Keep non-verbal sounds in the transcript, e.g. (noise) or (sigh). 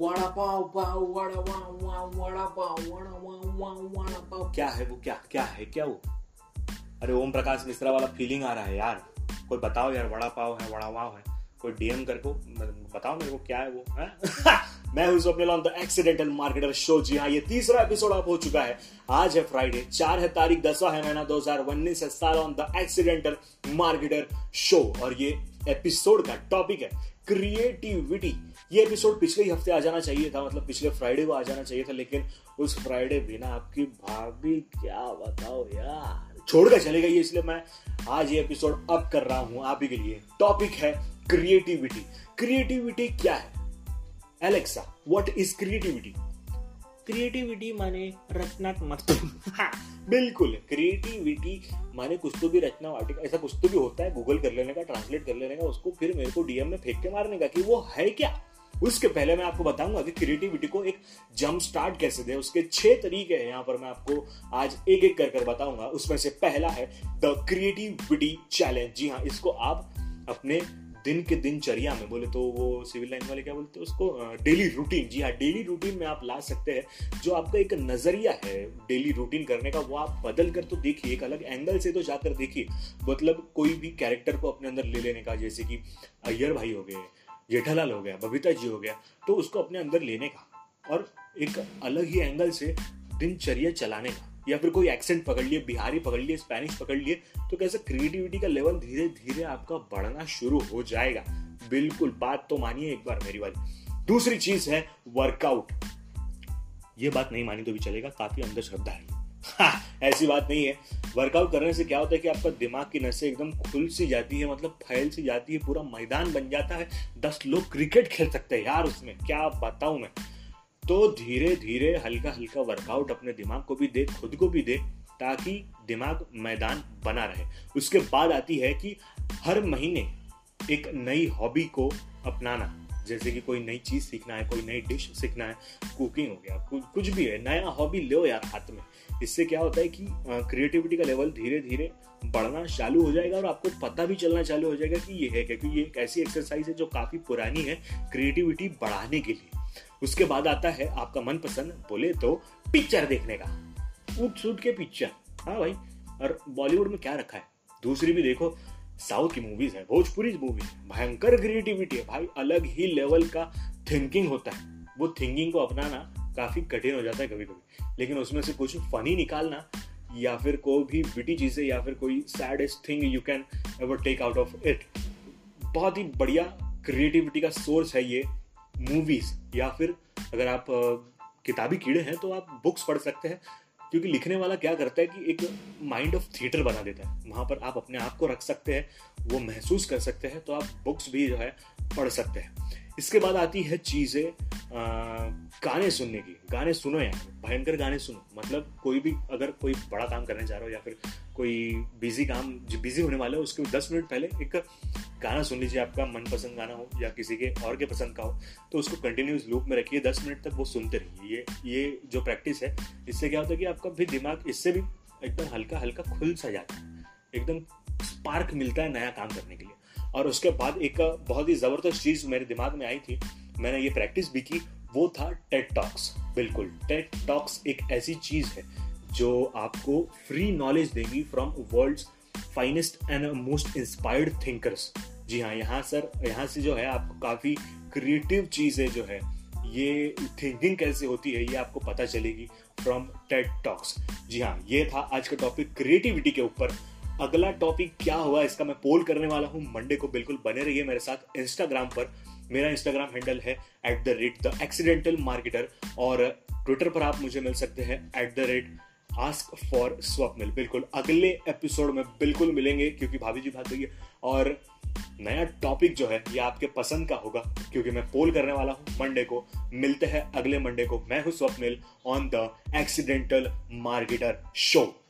वड़ा पाव पाव वड़ा वाव वाव वड़ा पाव वड़ा वाव वाव वड़ा पाव क्या है वो, क्या क्या है, क्या वो? अरे ओम प्रकाश मिश्रा वाला फीलिंग आ रहा है यार। कोई बताओ यार, वड़ा पाव है, वड़ा वाव है। कोई डीएम कर को बताओ मेरे को क्या है वो, है? (laughs) मैं हूँ Swapnil on the accidental marketer show जी हाँ ये तीसरा एपिसोड अब हो चुका है। आज है फ्राइडे चार है तारीख, दसवा है महीना दो हज़ार उन्नीस है। साल on the accidental marketer show और ये एपिसोड का टॉपिक है क्रिएटिविटी ये एपिसोड पिछले ही हफ़्ते आ जाना चाहिए था मतलब पिछले फ्राइडे को आ जाना चाहिए था, लेकिन उस फ्राइडे बिना आपकी भाभी, क्या बताओ यार। छोड़कर चले गई इसलिए मैं आज ये एपिसोड अब कर रहा हूँ आप ही के लिए। टॉपिक है क्रिएटिविटी क्रिएटिविटी क्या है? Alexa what is creativity creativity माने रचनात्मक (laughs) हाँ, बिल्कुल क्रिएटिविटी माने कुछ तो भी रचना वाटिका ऐसा कुछ तो भी होता है गूगल कर लेने का ट्रांसलेट कर लेने का उसको फिर मेरे को डीएम में फेंक के मारने का कि वो है क्या? उसके पहले मैं आपको बताऊँगा कि क्रिएटिविटी को एक जंप स्टार्ट कैसे दे। उसके छह तरीके हैं यहाँ पर मैं आपको आज एक एक कर कर बताऊँगा। उसमें से पहला है द क्रिएटिविटी चैलेंज जी हाँ इसको आप अपने दिन के दिनचर्या में बोले तो वो सिविल लाइन वाले क्या बोलते हैं, उसको डेली रूटीन जी हाँ डेली रूटीन में आप ला सकते हैं, जो आपका एक नज़रिया है डेली रूटीन करने का, वो आप बदल कर तो देखिए, एक अलग एंगल से तो जाकर देखिए मतलब कोई भी कैरेक्टर को अपने अंदर ले लेने का, जैसे कि अय्यर भाई हो गए, जेठालाल हो गया, बबीता जी हो गया तो उसको अपने अंदर लेने का, और एक अलग ही एंगल से दिनचर्या चलाने का। या फिर कोई एक्सेंट पकड़ लिए बिहारी पकड़ लिए स्पेनिश पकड़ लिए तो कैसे क्रिएटिविटी का लेवल धीरे धीरे आपका बढ़ना शुरू हो जाएगा? बिल्कुल बात तो मानिए एक बार मेरी वाली दूसरी चीज़ है वर्कआउट ये बात नहीं मानी तो भी चलेगा काफ़ी अंदर श्रद्धा है। हाँ, ऐसी बात नहीं है। वर्कआउट करने से क्या होता है कि आपका दिमाग की नसें एकदम खुल सी जाती है मतलब फैल सी जाती है पूरा मैदान बन जाता है। दस लोग क्रिकेट खेल सकते हैं यार उसमें क्या बताऊँ मैं? तो धीरे धीरे हल्का हल्का वर्कआउट अपने दिमाग को भी दे, खुद को भी दे, ताकि दिमाग मैदान बना रहे। उसके बाद आती है कि हर महीने एक नई हॉबी को अपनाना, जैसे कि कोई नई चीज़ सीखना है, कोई नई डिश सीखना है कुकिंग हो गया कुछ भी है, नया हॉबी लो यार हाथ में। इससे क्या होता है कि क्रिएटिविटी का लेवल धीरे धीरे बढ़ना चालू हो जाएगा और आपको पता भी चलना चालू हो जाएगा कि ये है क्योंकि ये एक ऐसी एक्सरसाइज है जो काफ़ी पुरानी है क्रिएटिविटी बढ़ाने के लिए। उसके बाद आता है आपका मनपसंद बोले तो पिक्चर देखने का। उठ सूट के पिक्चर हाँ भाई, और बॉलीवुड में क्या रखा है? दूसरी भी देखो साउथ की मूवीज़ है, भोजपुरी मूवी भयंकर क्रिएटिविटी है। भाई, अलग ही लेवल का थिंकिंग होता है। वो थिंकिंग को अपनाना काफ़ी कठिन हो जाता है कभी कभी लेकिन उसमें से कुछ फनी निकालना, या फिर कोई भी बिटी चीज़ें, या फिर कोई saddest thing you can ever take out of it बहुत ही बढ़िया क्रिएटिविटी का सोर्स है ये। मूवीज़ या फिर अगर आप किताबी कीड़े हैं तो आप बुक्स पढ़ सकते हैं, क्योंकि लिखने वाला क्या करता है कि एक माइंड ऑफ़ थिएटर बना देता है। वहाँ पर आप अपने आप को रख सकते हैं, वो महसूस कर सकते हैं तो आप बुक्स भी जो है पढ़ सकते हैं। इसके बाद आती है चीज़ें गाने सुनने की। गाने सुनो यार, भयंकर गाने सुनो। मतलब कोई भी, अगर कोई बड़ा काम करने जा रहा हो या फिर कोई बिज़ी काम जो बिज़ी होने वाला है, उसके दस मिनट पहले एक गाना सुन लीजिए आपका, मनपसंद गाना हो या किसी के और के पसंद का हो तो उसको कंटिन्यूस लूप में रखिए, दस मिनट तक वो सुनते रहिए। ये ये जो प्रैक्टिस है, इससे क्या होता है कि आपका भी दिमाग इससे भी एकदम हल्का हल्का, खुल सा जाता है। एकदम स्पार्क मिलता है नया काम करने के लिए। और उसके बाद एक बहुत ही ज़बरदस्त चीज़ मेरे दिमाग में आई थी, मैंने ये प्रैक्टिस भी की, वो था टेट टॉक्स बिल्कुल टेट टॉक्स एक ऐसी चीज़ है जो आपको फ्री नॉलेज देगी from world finest and most inspired thinkers जी हाँ यहाँ सर, यहाँ से जो है आपको काफ़ी क्रिएटिव चीज़ें जो है, ये थिंकिंग कैसे होती है, ये आपको पता चलेगी फ्रॉम टेड टॉक्स जी हाँ ये था आज का टॉपिक क्रिएटिविटी के ऊपर। अगला टॉपिक क्या हुआ, इसका मैं पोल करने वाला हूँ। मंडे को बिल्कुल बने रहिए मेरे साथ इंस्टाग्राम पर। मेरा इंस्टाग्राम हैंडल है at the rate the accidental marketer और ट्विटर पर आप मुझे मिल सकते हैं at the rate ask for Swapnil बिल्कुल, अगले एपिसोड में बिल्कुल मिलेंगे, क्योंकि भाभी जी भाग गई है। और नया टॉपिक जो है, ये आपके पसंद का होगा, क्योंकि मैं पोल करने वाला हूँ मंडे को। मिलते हैं अगले मंडे को। मैं हूँ Swapnil on the accidental marketer show